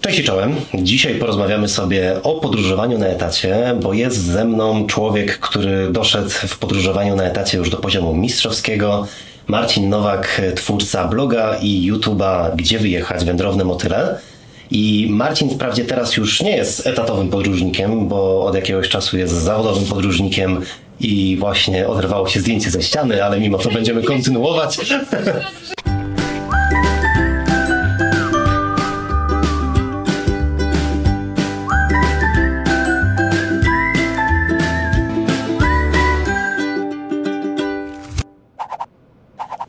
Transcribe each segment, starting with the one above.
Cześć i czołem. Dzisiaj porozmawiamy sobie o podróżowaniu na etacie, bo jest ze mną człowiek, który doszedł w podróżowaniu na etacie już do poziomu mistrzowskiego. Marcin Nowak, twórca bloga i YouTube'a Gdzie wyjechać? Wędrowne motyle. I Marcin wprawdzie teraz już nie jest etatowym podróżnikiem, bo od jakiegoś czasu jest zawodowym podróżnikiem i właśnie oderwało się zdjęcie ze ściany, ale mimo to będziemy kontynuować.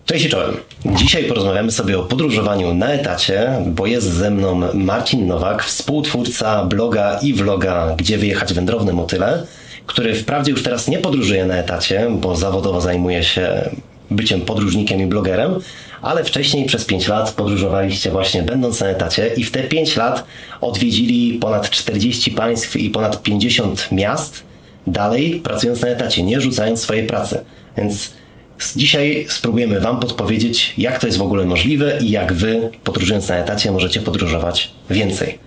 Cześć i czołem. Dzisiaj porozmawiamy sobie o podróżowaniu na etacie, bo jest ze mną Marcin Nowak, współtwórca bloga i vloga Gdzie wyjechać wędrowne motyle, który wprawdzie już teraz nie podróżuje na etacie, bo zawodowo zajmuje się byciem podróżnikiem i blogerem, ale wcześniej przez 5 lat podróżowaliście właśnie będąc na etacie i w te 5 lat odwiedzili ponad 40 państw i ponad 50 miast, dalej pracując na etacie, nie rzucając swojej pracy. Więc Dzisiaj spróbujemy Wam podpowiedzieć, jak to jest w ogóle możliwe i jak Wy, podróżując na etacie, możecie podróżować więcej.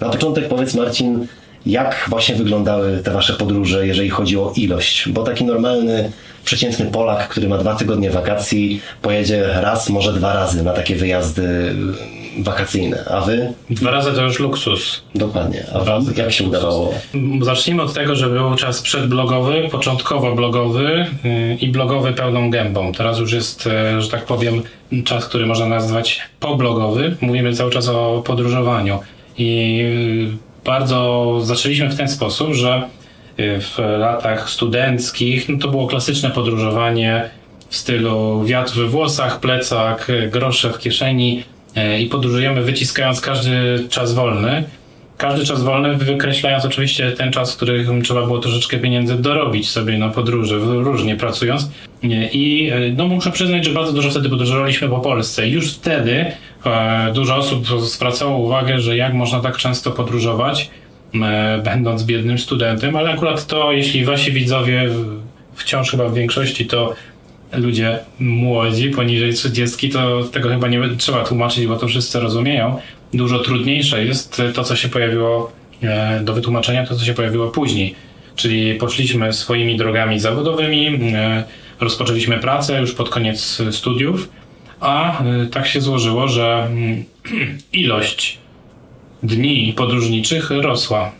Na początek powiedz Marcin, jak właśnie wyglądały te Wasze podróże, jeżeli chodzi o ilość? Bo taki normalny, przeciętny Polak, który ma dwa tygodnie wakacji, pojedzie raz, może dwa razy na takie wyjazdy wakacyjne, a wy? Dwa razy to już luksus. Dokładnie. A wam jak się udawało? Zacznijmy od tego, że był czas przedblogowy, początkowo blogowy yy, i blogowy pełną gębą. Teraz już jest, yy, że tak powiem, czas, który można nazwać poblogowy. Mówimy cały czas o podróżowaniu. I yy, bardzo zaczęliśmy w ten sposób, że w latach studenckich no to było klasyczne podróżowanie w stylu wiatr we włosach, plecak, grosze w kieszeni, i podróżujemy wyciskając każdy czas wolny. Każdy czas wolny wykreślając oczywiście ten czas, w którym trzeba było troszeczkę pieniędzy dorobić sobie na podróże, różnie pracując. E, I e, no, muszę przyznać, że bardzo dużo wtedy podróżowaliśmy po Polsce. Już wtedy e, dużo osób zwracało uwagę, że jak można tak często podróżować, e, będąc biednym studentem, ale akurat to, jeśli wasi widzowie wciąż chyba w większości to ludzie młodzi, poniżej 30, to tego chyba nie trzeba tłumaczyć, bo to wszyscy rozumieją. Dużo trudniejsze jest to, co się pojawiło e, do wytłumaczenia, to, co się pojawiło później. Czyli poszliśmy swoimi drogami zawodowymi, e, rozpoczęliśmy pracę już pod koniec studiów, a e, tak się złożyło, że mm, ilość dni podróżniczych rosła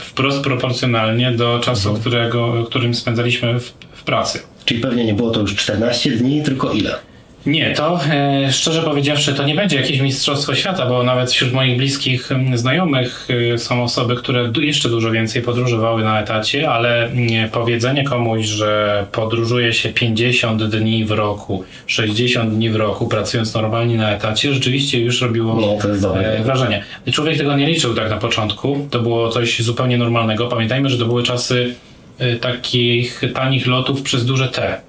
wprost proporcjonalnie do czasu, mhm. którego, którym spędzaliśmy w, w pracy. Czyli pewnie nie było to już 14 dni, tylko ile? Nie, to e, szczerze powiedziawszy, to nie będzie jakieś mistrzostwo świata, bo nawet wśród moich bliskich znajomych e, są osoby, które jeszcze dużo więcej podróżowały na etacie, ale powiedzenie komuś, że podróżuje się 50 dni w roku, 60 dni w roku, pracując normalnie na etacie, rzeczywiście już robiło no, e, wrażenie. Człowiek tego nie liczył tak na początku, to było coś zupełnie normalnego. Pamiętajmy, że to były czasy takich tanich lotów przez duże T.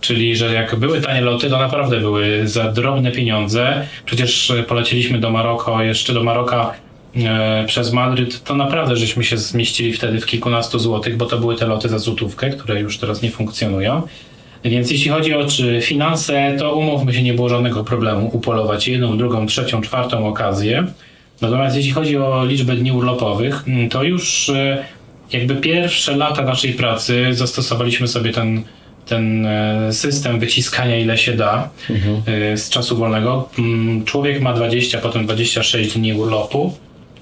Czyli, że jak były tanie loty, to naprawdę były za drobne pieniądze. Przecież polecieliśmy do Maroko, jeszcze do Maroka e, przez Madryt, to naprawdę żeśmy się zmieścili wtedy w kilkunastu złotych, bo to były te loty za złotówkę, które już teraz nie funkcjonują. Więc jeśli chodzi o finanse, to umówmy się, nie było żadnego problemu upolować jedną, drugą, trzecią, czwartą okazję. Natomiast jeśli chodzi o liczbę dni urlopowych, to już jakby pierwsze lata naszej pracy zastosowaliśmy sobie ten, ten e, system wyciskania ile się da mhm. E, z czasu wolnego. Mm, człowiek ma 20, potem 26 dni urlopu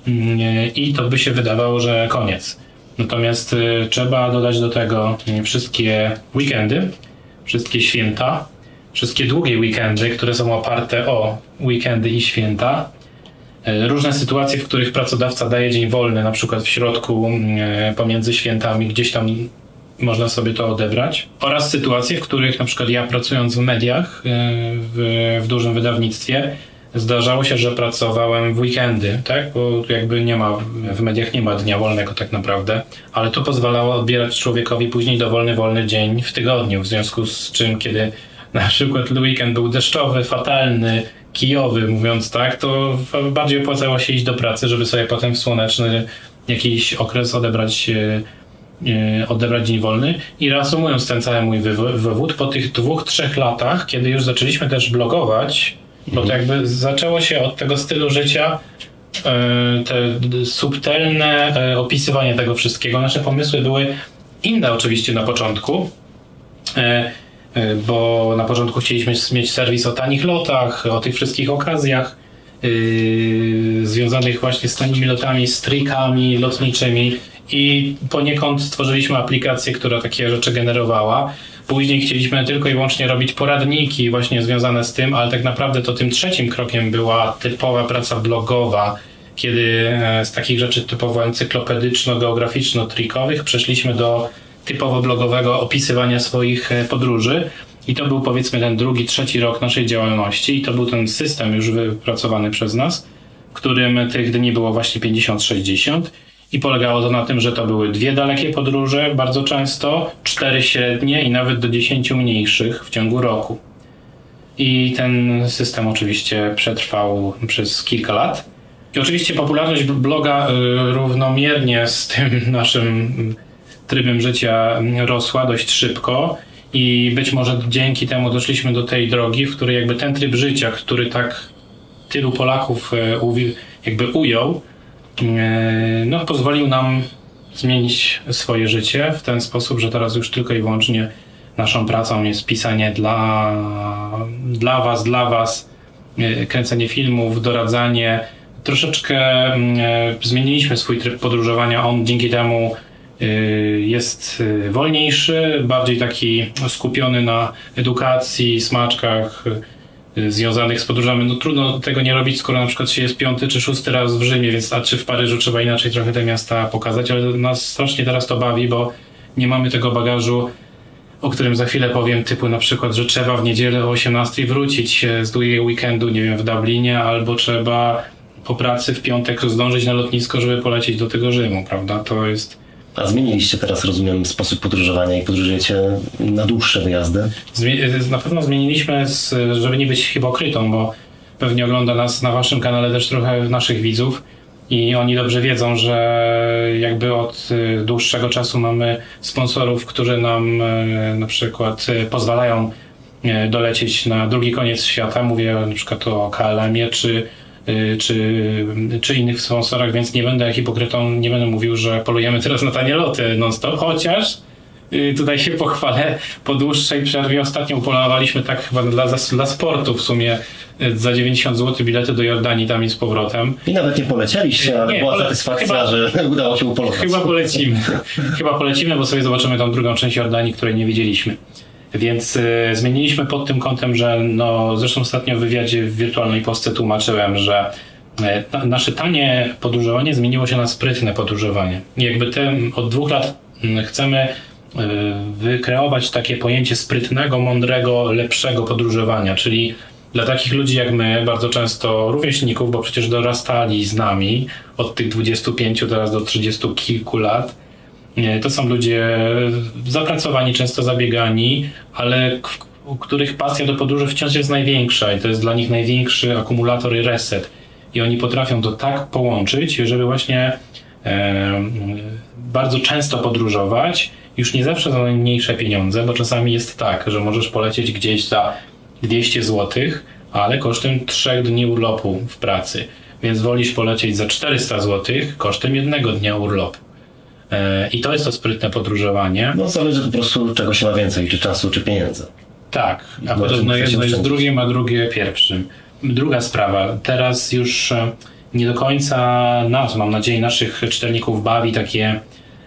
mm, e, i to by się wydawało, że koniec. Natomiast trzeba dodać do tego wszystkie weekendy, wszystkie święta, wszystkie długie weekendy, które są oparte o weekendy i święta, różne sytuacje, w których pracodawca daje dzień wolny, na przykład w środku, e, pomiędzy świętami, gdzieś tam można sobie to odebrać. Oraz sytuacje, w których na przykład ja pracując w mediach, e, w, w dużym wydawnictwie, zdarzało się, że pracowałem w weekendy, tak? Bo jakby nie ma, w mediach nie ma dnia wolnego tak naprawdę, ale to pozwalało odbierać człowiekowi później dowolny wolny dzień w tygodniu, w związku z czym, kiedy na przykład weekend był deszczowy, fatalny, kijowy, mówiąc tak, to bardziej opłacało się iść do pracy, żeby sobie potem w słoneczny jakiś okres odebrać, e, e, odebrać dzień wolny. I reasumując ten cały mój wywód, po tych dwóch, trzech latach, kiedy już zaczęliśmy też blogować, bo to jakby zaczęło się od tego stylu życia e, te subtelne opisywanie tego wszystkiego. Nasze pomysły były inne oczywiście na początku, bo na początku chcieliśmy mieć serwis o tanich lotach, o tych wszystkich okazjach yy, związanych właśnie z tanimi lotami, z trikami lotniczymi i poniekąd stworzyliśmy aplikację, która takie rzeczy generowała. Później chcieliśmy tylko i wyłącznie robić poradniki właśnie związane z tym, ale tak naprawdę to tym trzecim krokiem była typowa praca blogowa, kiedy e, z takich rzeczy typowo encyklopedyczno-geograficzno-trikowych przeszliśmy do typowo blogowego opisywania swoich e, podróży. I to był powiedzmy ten drugi, trzeci rok naszej działalności i to był ten system już wypracowany przez nas, w którym tych dni było właśnie 50-60 i polegało to na tym, że to były dwie dalekie podróże bardzo często, cztery średnie i nawet do 10 mniejszych w ciągu roku. I ten system oczywiście przetrwał przez kilka lat. I oczywiście popularność bl- bloga y, równomiernie z tym naszym trybem życia rosła dość szybko i być może dzięki temu doszliśmy do tej drogi, w której jakby ten tryb życia, który tak tylu Polaków e, jakby ujął, e, no pozwolił nam zmienić swoje życie w ten sposób, że teraz już tylko i wyłącznie naszą pracą jest pisanie dla, dla was, dla was, e, kręcenie filmów, doradzanie. Troszeczkę mm, zmieniliśmy swój tryb podróżowania. On dzięki temu jest y, wolniejszy, bardziej taki skupiony na edukacji, smaczkach y, związanych z podróżami. No trudno tego nie robić, skoro na przykład się jest piąty czy szósty raz w Rzymie, więc a czy w Paryżu trzeba inaczej trochę te miasta pokazać, ale nas strasznie teraz to bawi, bo nie mamy tego bagażu o którym za chwilę powiem, typu na przykład, że trzeba w niedzielę o 18 wrócić z długiego weekendu, nie wiem, w Dublinie, albo trzeba po pracy w piątek zdążyć na lotnisko, żeby polecieć do tego Rzymu, prawda? To jest A zmieniliście teraz, rozumiem, sposób podróżowania i podróżujecie na dłuższe wyjazdy? Na pewno zmieniliśmy, z, żeby nie być hipokrytą, bo pewnie ogląda nas na waszym kanale też trochę naszych widzów i oni dobrze wiedzą, że jakby od y, dłuższego czasu mamy sponsorów, którzy nam y, na przykład y, pozwalają dolecieć na drugi koniec świata. Mówię na przykład o KLM-ie czy, czy, czy innych sponsorach, więc nie będę hipokrytą, nie będę mówił, że polujemy teraz na tanie loty non-stop, chociaż Y, Tutaj się pochwalę. Po dłuższej przerwie ostatnio upolowaliśmy tak chyba dla, dla sportu w sumie y, za 90 zł bilety do Jordanii tam i z powrotem. I nawet nie polecieliście, ale Nie, była satysfakcja, chyba- że udało się upolować. Chyba polecimy. chyba polecimy, bo sobie zobaczymy tą drugą część Jordanii, której nie widzieliśmy. Więc y, zmieniliśmy pod tym kątem, że no, zresztą ostatnio w wywiadzie w wirtualnej Polsce tłumaczyłem, że y, ta, nasze tanie podróżowanie zmieniło się na sprytne podróżowanie. I jakby te, od dwóch lat chcemy y, wykreować takie pojęcie sprytnego, mądrego, lepszego podróżowania, czyli dla takich ludzi jak my, bardzo często rówieśników, bo przecież dorastali z nami od tych 25 teraz do 30 kilku lat, to są ludzie zapracowani, często zabiegani, ale u których pasja do podróży wciąż jest największa i to jest dla nich największy akumulator i reset. I oni potrafią to tak połączyć, żeby właśnie e, bardzo często podróżować, już nie zawsze za najmniejsze pieniądze, bo czasami jest tak, że możesz polecieć gdzieś za 200 zł, ale kosztem 3 dni urlopu w pracy. Więc wolisz polecieć za 400 zł kosztem jednego dnia urlopu. E, I to jest to sprytne podróżowanie. No zależy po prostu czego się ma więcej, czy czasu, czy pieniędzy. Tak, a No, podobno jedno jest drugim, a drugie pierwszym. Druga sprawa. Teraz już e, nie do końca nas, mam nadzieję, naszych czytelników bawi takie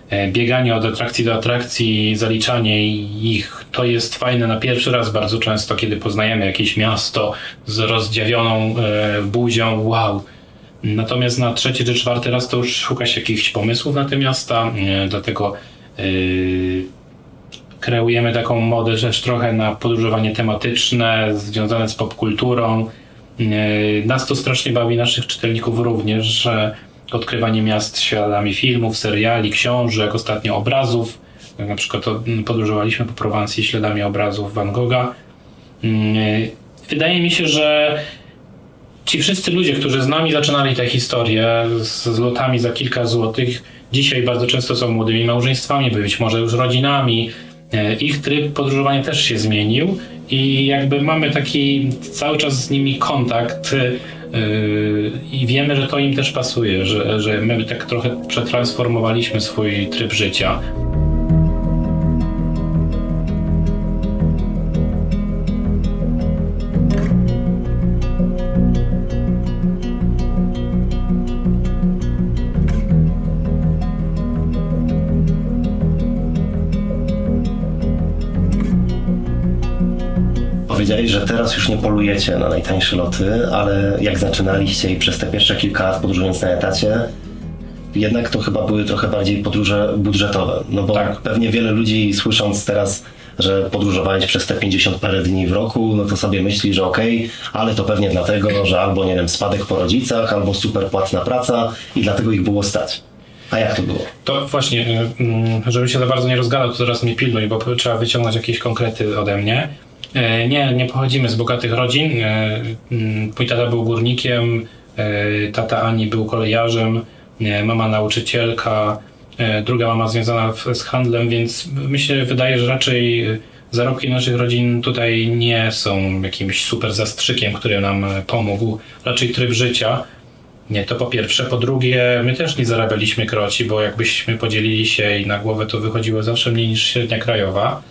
e, bieganie od atrakcji do atrakcji, zaliczanie ich. To jest fajne na pierwszy raz bardzo często, kiedy poznajemy jakieś miasto z rozdziawioną e, buzią. Wow, Natomiast na trzeci czy czwarty raz to już szuka się jakichś pomysłów na te miasta, e, dlatego yy, kreujemy taką modę też trochę na podróżowanie tematyczne, związane z popkulturą. Yy, nas to strasznie bawi, naszych czytelników również, że odkrywanie miast śladami filmów, seriali, książek, ostatnio obrazów. Na przykład mm, podróżowaliśmy po Prowansji śladami obrazów Van Gogha. Yy, Wydaje mi się, że ci wszyscy ludzie, którzy z nami zaczynali tę historię z, z lotami za kilka złotych, dzisiaj bardzo często są młodymi małżeństwami, być może już rodzinami. E, Ich tryb podróżowania też się zmienił i jakby mamy taki cały czas z nimi kontakt, Yy, I wiemy, że to im też pasuje, że, że my tak trochę przetransformowaliśmy swój tryb życia. Teraz już nie polujecie na najtańsze loty, ale jak zaczynaliście i przez te pierwsze kilka lat podróżując na etacie, jednak to chyba były trochę bardziej podróże budżetowe. No bo Tak. pewnie wiele ludzi słysząc teraz, że podróżowałeś przez te 50 parę dni w roku, no to sobie myśli, że okej, ale to pewnie dlatego, że albo nie wiem, spadek po rodzicach, albo super płatna praca i dlatego ich było stać. A jak to było? To właśnie, y, mm, żebym się za bardzo nie rozgadał, to teraz mnie pilnuj, bo trzeba wyciągnąć jakieś konkrety ode mnie. E, Nie, nie pochodzimy z bogatych rodzin. E, Mój tata był górnikiem, e, tata Ani był kolejarzem, mama nauczycielka, druga mama związana z handlem, więc mi się wydaje, że raczej zarobki naszych rodzin tutaj nie są jakimś super zastrzykiem, który nam pomógł. Raczej tryb życia. Nie, to po pierwsze. Po drugie, my też nie zarabialiśmy kroci, bo jakbyśmy podzielili się i na głowę to wychodziło zawsze mniej niż średnia krajowa.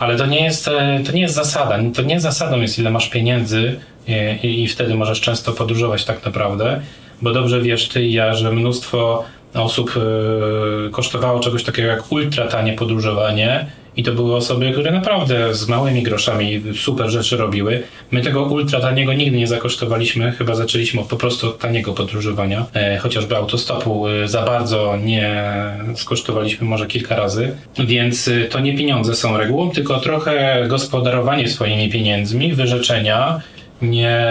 Ale to nie jest, e, to nie jest zasada. To nie zasadą jest, ile masz pieniędzy e, i, i wtedy możesz często podróżować tak naprawdę, bo dobrze wiesz ty i ja, że mnóstwo osób e, kosztowało czegoś takiego jak ultra tanie podróżowanie i to były osoby, które naprawdę z małymi groszami super rzeczy robiły. My tego ultra taniego nigdy nie zakosztowaliśmy, chyba zaczęliśmy po prostu od taniego podróżowania, e, chociażby autostopu e, za bardzo nie skosztowaliśmy może kilka razy, więc e, to nie pieniądze są regułą, tylko trochę gospodarowanie swoimi pieniędzmi, wyrzeczenia, nie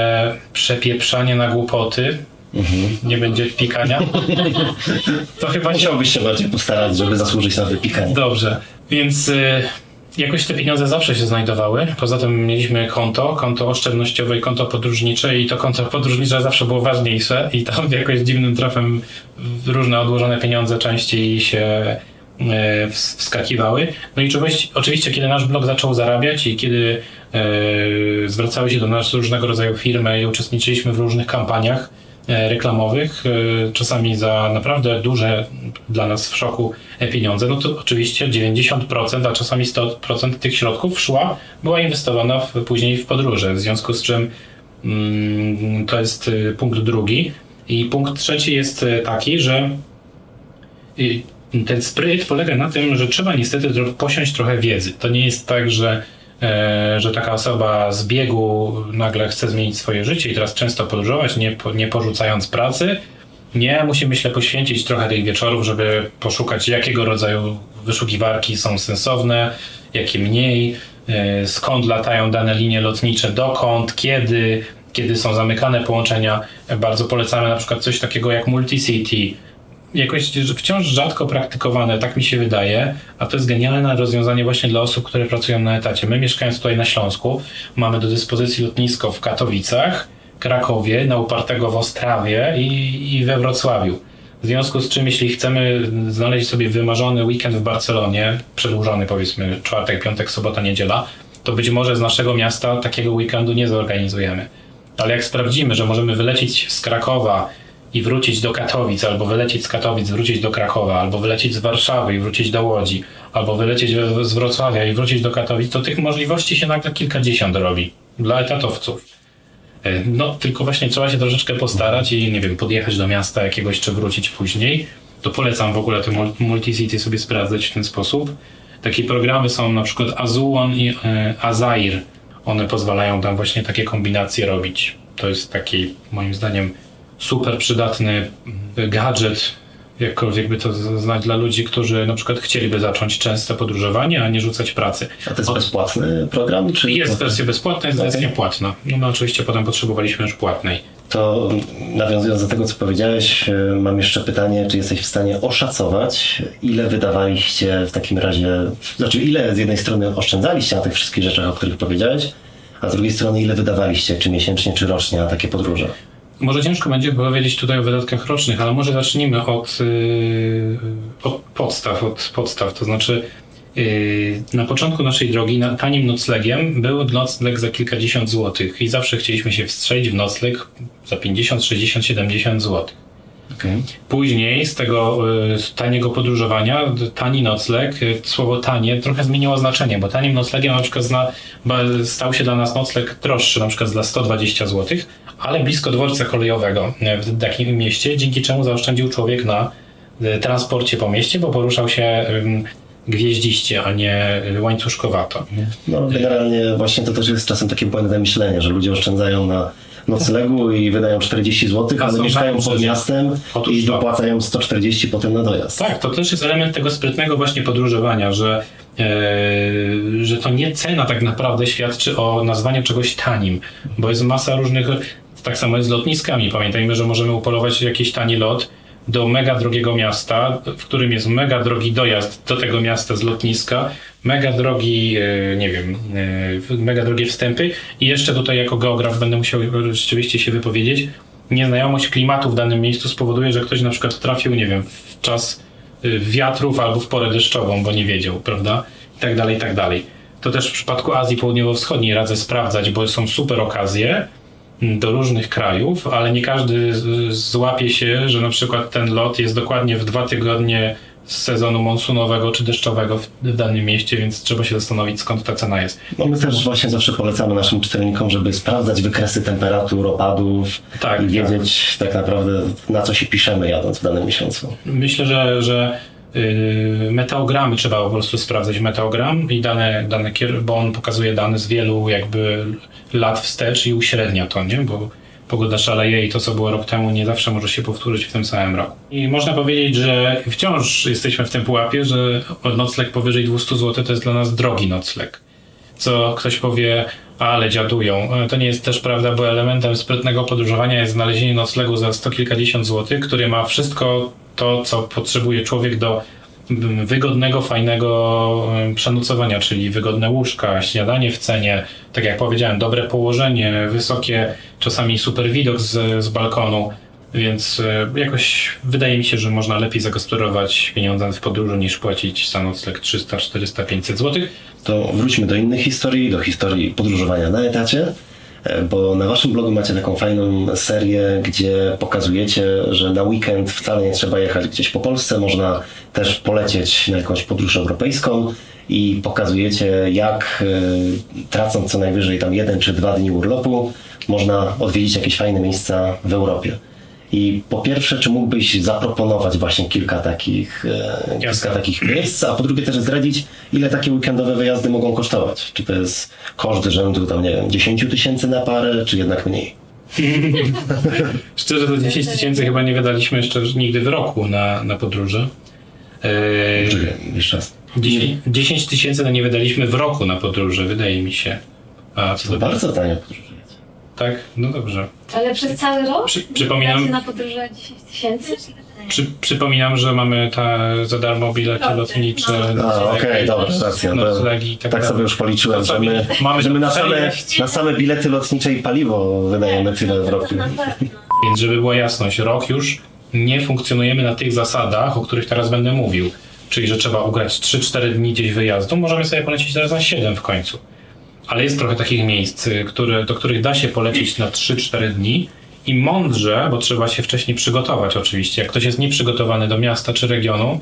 przepieprzanie na głupoty, nie będzie pikania. To chyba Musiałbyś się bardziej postarać, żeby zasłużyć na wypikanie. Dobrze, więc y, jakoś te pieniądze zawsze się znajdowały. Poza tym mieliśmy konto, konto oszczędnościowe i konto podróżnicze i to konto podróżnicze zawsze było ważniejsze i tam jakoś dziwnym trafem różne odłożone pieniądze częściej się y, ws- wskakiwały. No i oczywiście, oczywiście kiedy nasz blog zaczął zarabiać i kiedy y, zwracały się do nas różnego rodzaju firmy i uczestniczyliśmy w różnych kampaniach, e, reklamowych, e, czasami za naprawdę duże dla nas w szoku e, pieniądze, no to oczywiście 90%, a czasami 100% tych środków szła, była inwestowana w, później w podróże, w związku z czym mm, to jest e, punkt drugi. I punkt trzeci jest e, taki, że ten spryt polega na tym, że trzeba niestety posiąść trochę wiedzy. To nie jest tak, że, e, że taka osoba z biegu nagle chce zmienić swoje życie i teraz często podróżować, nie, nie porzucając pracy. Nie, musi myślę poświęcić trochę tych wieczorów, żeby poszukać jakiego rodzaju wyszukiwarki są sensowne, jakie mniej, e, skąd latają dane linie lotnicze, dokąd, kiedy, kiedy są zamykane połączenia. Bardzo polecamy na przykład coś takiego jak Multicity, jakoś wciąż rzadko praktykowane, tak mi się wydaje, a to jest genialne rozwiązanie właśnie dla osób, które pracują na etacie. My mieszkając tutaj na Śląsku, mamy do dyspozycji lotnisko w Katowicach, Krakowie, na Upartego w Ostrawie i, i we Wrocławiu. W związku z czym, jeśli chcemy znaleźć sobie wymarzony weekend w Barcelonie, przedłużony powiedzmy czwartek, piątek, sobota, niedziela, to być może z naszego miasta takiego weekendu nie zorganizujemy. Ale jak sprawdzimy, że możemy wylecieć z Krakowa i wrócić do Katowic, albo wylecieć z Katowic, wrócić do Krakowa, albo wylecieć z Warszawy i wrócić do Łodzi, albo wylecieć z Wrocławia i wrócić do Katowic, to tych możliwości się nagle kilkadziesiąt robi dla etatowców. E, No, tylko właśnie trzeba się troszeczkę postarać i nie wiem, podjechać do miasta jakiegoś czy wrócić później. To polecam w ogóle te mul- multicity sobie sprawdzać w ten sposób. Takie programy są na przykład Azuon i e, Azair. One pozwalają tam właśnie takie kombinacje robić. To jest taki, moim zdaniem, super przydatny mm, gadżet, jakkolwiek by to znać dla ludzi, którzy na przykład chcieliby zacząć częste podróżowanie, a nie rzucać pracy. A to jest bezpłatny program? Czy Jest wersja bezpłatna, jest wersja płatna. No my oczywiście potem potrzebowaliśmy już płatnej. To nawiązując do tego, co powiedziałeś, e, mam jeszcze pytanie, czy jesteś w stanie oszacować, ile wydawaliście w takim razie, znaczy ile z jednej strony oszczędzaliście na tych wszystkich rzeczach, o których powiedziałeś, a z drugiej strony ile wydawaliście, czy miesięcznie, czy rocznie na takie podróże? Może ciężko będzie powiedzieć tutaj o wydatkach rocznych, ale może zacznijmy od, yy, od podstaw, od podstaw. To znaczy, Yy, Na początku naszej drogi tanim noclegiem był nocleg za kilkadziesiąt złotych i zawsze chcieliśmy się wstrzelić w nocleg za 50, 60, 70 złotych. Okej. Później z tego y, z taniego podróżowania, tani nocleg, y, słowo tanie trochę zmieniło znaczenie, bo tanim noclegiem na przykład zna, stał się dla nas nocleg droższy, na przykład za 120 zł, ale blisko dworca kolejowego y, w takim mieście, dzięki czemu zaoszczędził człowiek na y, transporcie po mieście, bo poruszał się gwieździście, a nie y, łańcuszkowato. No generalnie właśnie to też jest czasem takie błędne myślenie, że ludzie oszczędzają na noclegu i wydają 40 zł, A ale mieszkają tak, pod miastem Otóż i to. dopłacają 140 potem na dojazd. Tak, to też jest element tego sprytnego właśnie podróżowania, że, e, że to nie cena tak naprawdę świadczy o nazwaniu czegoś tanim, bo jest masa różnych, tak samo jest z lotniskami. Pamiętajmy, że możemy upolować jakiś tani lot do mega drogiego miasta, w którym jest mega drogi dojazd do tego miasta z lotniska, mega drogi, e, nie wiem, e, mega drogie wstępy i jeszcze tutaj jako geograf będę musiał rzeczywiście się wypowiedzieć, nieznajomość klimatu w danym miejscu spowoduje, że ktoś na przykład trafił, nie wiem, w czas y, wiatrów albo w porę deszczową, bo nie wiedział, prawda? I tak dalej, i tak dalej. To też w przypadku Azji Południowo-Wschodniej radzę sprawdzać, bo są super okazje do różnych krajów, ale nie każdy złapie się, że na przykład ten lot jest dokładnie w dwa tygodnie z sezonu monsunowego czy deszczowego w, w danym mieście, więc trzeba się zastanowić, skąd ta cena jest. No my też właśnie zawsze polecamy naszym czytelnikom, żeby sprawdzać wykresy temperatur, opadów Tak, i wiedzieć tak. naprawdę na co się piszemy jadąc w danym miesiącu. Myślę, że, że meteogramy trzeba po prostu sprawdzać meteogram i dane, dane bo on pokazuje dane z wielu jakby lat wstecz i uśrednia to, nie? Bo pogoda szaleje i to, co było rok temu, nie zawsze może się powtórzyć w tym samym roku. I można powiedzieć, że wciąż jesteśmy w tym pułapie, że nocleg powyżej 200 zł to jest dla nas drogi nocleg co ktoś powie, ale dziadują. E, To nie jest też prawda, bo elementem sprytnego podróżowania jest znalezienie noclegu za sto kilkadziesiąt złotych, który ma wszystko to, co potrzebuje człowiek do wygodnego, fajnego em, przenocowania, czyli wygodne łóżka, śniadanie w cenie, tak jak powiedziałem, dobre położenie, wysokie, czasami super widok z, z balkonu. Więc e, jakoś wydaje mi się, że można lepiej zagospodarować pieniądze w podróży niż płacić za nocleg 300, 400, 500 złotych. To wróćmy do innych historii, do historii podróżowania na etacie, e, bo na waszym blogu macie taką fajną serię, gdzie pokazujecie, że na weekend wcale nie trzeba jechać gdzieś po Polsce, można też polecieć na jakąś podróż europejską i pokazujecie, jak e, tracąc co najwyżej tam jeden czy dwa dni urlopu, można odwiedzić jakieś fajne miejsca w Europie. I po pierwsze, czy mógłbyś zaproponować właśnie kilka takich, e, kilka takich miejsc, a po drugie też zdradzić, ile takie weekendowe wyjazdy mogą kosztować? Czy to jest koszt rzędu tam, nie wiem, 10 tysięcy na parę, czy jednak mniej? Szczerze to 10 tysięcy chyba nie wydaliśmy jeszcze nigdy w roku na, na podróże. Eee, Czekaj, jeszcze raz. 10 10 tysięcy no nie wydaliśmy w roku na podróże, wydaje mi się. A co To bardzo tanio podróżujecie. Tak? No dobrze. Ale przez cały rok? Przy- przypominam- na podróże 10 tysięcy? Przy, przypominam, że mamy ta za darmo bilety Dobrze. lotnicze, No. Okej, dobra, racja. No, noclegi tak, tak sobie już policzyłem, że my, mamy że my na, same, na same bilety lotnicze i paliwo wydajemy tyle w roku. Pewno. Więc żeby była jasność, rok już nie funkcjonujemy na tych zasadach, o których teraz będę mówił. Czyli, że trzeba ugrać 3-4 dni gdzieś wyjazdu, możemy sobie polecieć teraz na 7 w końcu. Ale jest trochę takich miejsc, y, które, do których da się polecieć na 3-4 dni i mądrze, bo trzeba się wcześniej przygotować oczywiście. Jak ktoś jest nieprzygotowany do miasta czy regionu,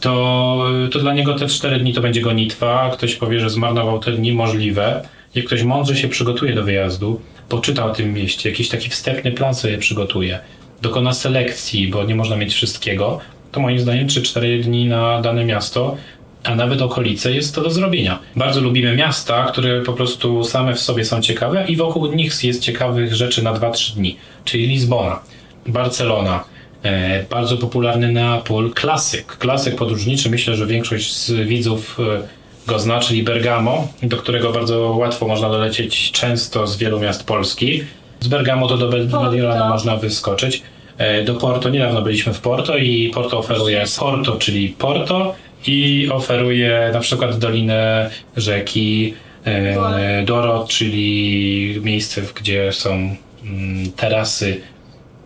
to, to dla niego te 4 dni to będzie gonitwa. Ktoś powie, że zmarnował te dni, możliwe. Jak ktoś mądrze się przygotuje do wyjazdu, poczyta o tym mieście, jakiś taki wstępny plan sobie przygotuje, dokona selekcji, bo nie można mieć wszystkiego, to moim zdaniem 3-4 dni na dane miasto, a nawet okolice jest to do zrobienia. Bardzo lubimy miasta, które po prostu same w sobie są ciekawe i wokół nich jest ciekawych rzeczy na 2-3 dni, czyli Lizbona, Barcelona, E, bardzo popularny Neapol, klasyk, klasyk podróżniczy. Myślę, że większość z widzów e, go zna, czyli Bergamo, do którego bardzo łatwo można dolecieć często z wielu miast Polski. Z Bergamo to do. Mediolanu można wyskoczyć. E, Do Porto, niedawno byliśmy w Porto i Porto oferuje Porto, czyli Porto i oferuje na przykład dolinę rzeki e, Doro, czyli miejsce, gdzie są mm, terasy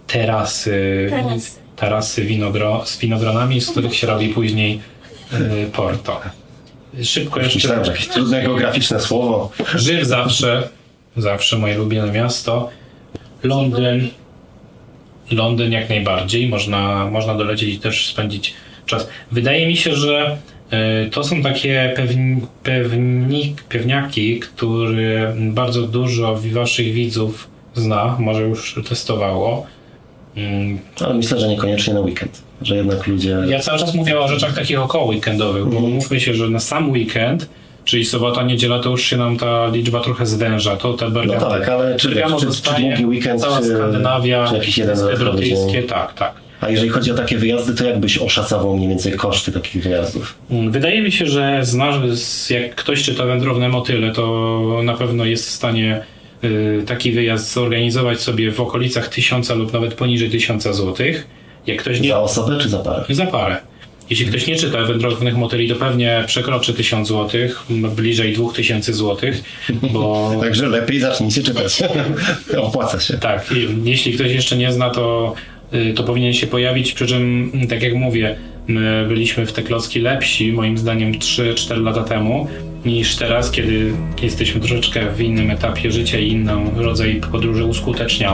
terasy, Szybko jeszcze. Myślałem, że jakieś trudne geograficzne słowo. Rzym zawsze, zawsze moje ulubione miasto. Londyn, Londyn jak najbardziej, można, można dolecieć i też spędzić czas. Wydaje mi się, że e, to są takie pewni, pewni, pewniaki, które bardzo dużo waszych widzów zna, może już testowało. Mm, Ale myślę, że niekoniecznie na weekend. Że jednak ludzie... Ja cały czas mówię o rzeczach takich około weekendowych, bo mówmy się, że na sam weekend, czyli sobota, niedziela, to już się nam ta liczba trochę zwęża. To te No Bergamo, tak, ale czy, czy, czy zostaje, długi weekend, cała czy, Skandynawia, czy jakiś jeden Brytyjskie, tak, tak. A jeżeli chodzi o takie wyjazdy, to jak byś oszacował mniej więcej koszty takich wyjazdów? Mm, Wydaje mi się, że znasz, jak ktoś czyta Wędrowne Motyle, to na pewno jest w stanie y, taki wyjazd zorganizować sobie w okolicach tysiąca lub nawet poniżej tysiąca złotych. Jak ktoś nie... Za osobę czy za parę? Za parę. Jeśli ktoś nie czyta wędrownych motyli, to pewnie przekroczy 1000 zł, bliżej 2000 zł, bo Także lepiej zacznijcie czytać. Opłaca się. tak, i jeśli ktoś jeszcze nie zna, to, to powinien się pojawić, przy czym, mm, tak jak mówię, my byliśmy w te klocki lepsi, moim zdaniem 3-4 lata temu, niż teraz, kiedy jesteśmy troszeczkę w innym etapie życia i inny rodzaj podróży uskuteczniamy.